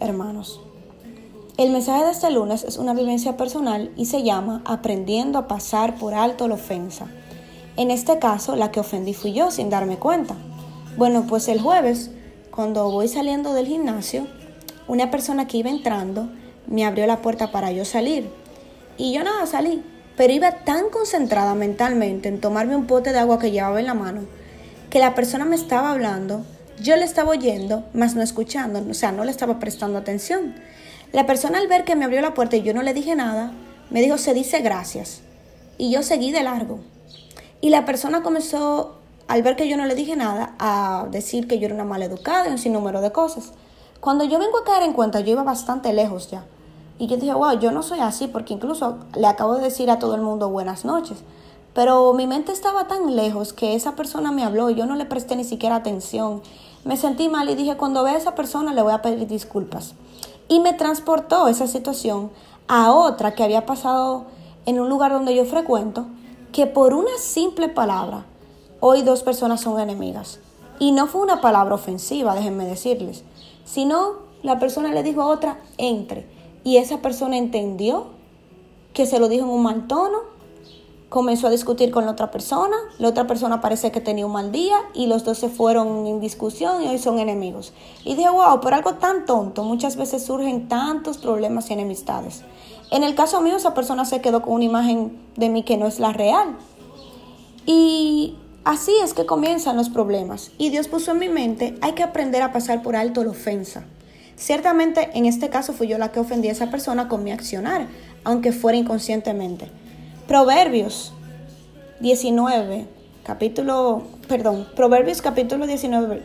Hermanos. El mensaje de este lunes es una vivencia personal y se llama Aprendiendo a pasar por alto la ofensa. En este caso, la que ofendí fui yo sin darme cuenta. Bueno, pues el jueves, cuando voy saliendo del gimnasio, una persona que iba entrando me abrió la puerta para yo salir. Y yo nada, salí. Pero iba tan concentrada mentalmente en tomarme un pote de agua que llevaba en la mano, que la persona me estaba hablando yo le estaba oyendo, mas no escuchando, o sea, no le estaba prestando atención. La persona al ver que me abrió la puerta y yo no le dije nada, me dijo, se dice gracias. Y yo seguí de largo. Y la persona comenzó, al ver que yo no le dije nada, a decir que yo era una maleducada y un sinnúmero de cosas. Cuando yo vengo a caer en cuenta, yo iba bastante lejos ya. Y yo dije, wow, yo no soy así, porque incluso le acabo de decir a todo el mundo buenas noches. Pero mi mente estaba tan lejos que esa persona me habló y yo no le presté ni siquiera atención. Me sentí mal y dije, cuando vea a esa persona le voy a pedir disculpas. Y me transportó esa situación a otra que había pasado en un lugar donde yo frecuento, que por una simple palabra, hoy dos personas son enemigas. Y no fue una palabra ofensiva, déjenme decirles, sino la persona le dijo a otra, entre. Y esa persona entendió que se lo dijo en un mal tono comenzó a discutir con la otra persona, la otra persona parece que tenía un mal día y los dos se fueron en discusión y hoy son enemigos. Y dije, wow, por algo tan tonto muchas veces surgen tantos problemas y enemistades. En el caso mío, esa persona se quedó con una imagen de mí que no es la real. Y así es que comienzan los problemas. Y Dios puso en mi mente, hay que aprender a pasar por alto la ofensa. Ciertamente, en este caso fui yo la que ofendí a esa persona con mi accionar, aunque fuera inconscientemente. Proverbios 19, capítulo, perdón, Proverbios capítulo 19,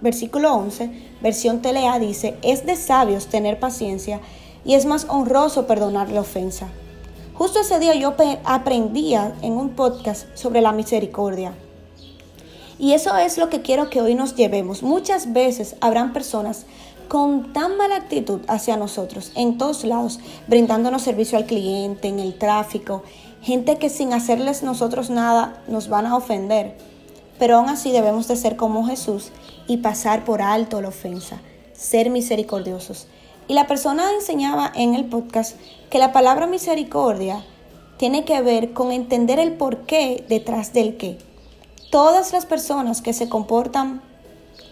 versículo 11, versión Telea dice, es de sabios tener paciencia y es más honroso perdonar la ofensa. Justo ese día yo aprendía en un podcast sobre la misericordia. Y eso es lo que quiero que hoy nos llevemos. Muchas veces habrán personas con tan mala actitud hacia nosotros en todos lados, brindándonos servicio al cliente, en el tráfico, gente que sin hacerles nosotros nada nos van a ofender. Pero aún así debemos de ser como Jesús y pasar por alto la ofensa, ser misericordiosos. Y la persona enseñaba en el podcast que la palabra misericordia tiene que ver con entender el porqué detrás del qué. Todas las personas que se comportan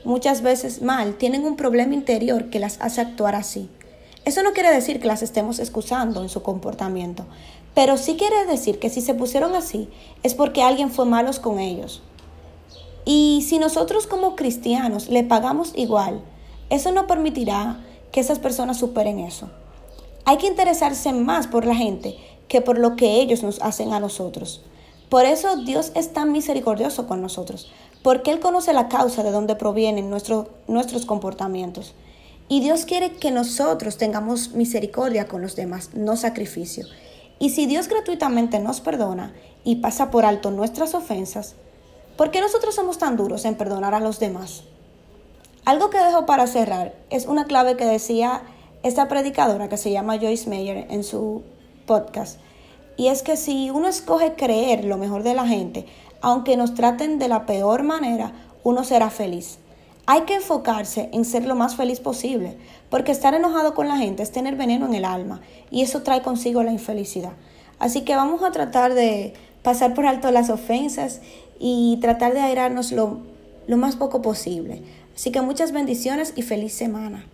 muchas veces mal, tienen un problema interior que las hace actuar así. Eso no quiere decir que las estemos excusando en su comportamiento, pero sí quiere decir que si se pusieron así es porque alguien fue malos con ellos. Y si nosotros como cristianos le pagamos igual, eso no permitirá que esas personas superen eso. Hay que interesarse más por la gente que por lo que ellos nos hacen a nosotros. Por eso Dios es tan misericordioso con nosotros, porque Él conoce la causa de donde provienen nuestros comportamientos. Y Dios quiere que nosotros tengamos misericordia con los demás, no sacrificio. Y si Dios gratuitamente nos perdona y pasa por alto nuestras ofensas, ¿por qué nosotros somos tan duros en perdonar a los demás? Algo que dejo para cerrar es una clave que decía esta predicadora que se llama Joyce Meyer en su podcast. Y es que si uno escoge creer lo mejor de la gente, aunque nos traten de la peor manera, uno será feliz. Hay que enfocarse en ser lo más feliz posible, porque estar enojado con la gente es tener veneno en el alma y eso trae consigo la infelicidad. Así que vamos a tratar de pasar por alto las ofensas y tratar de airarnos lo, lo más poco posible. Así que muchas bendiciones y feliz semana.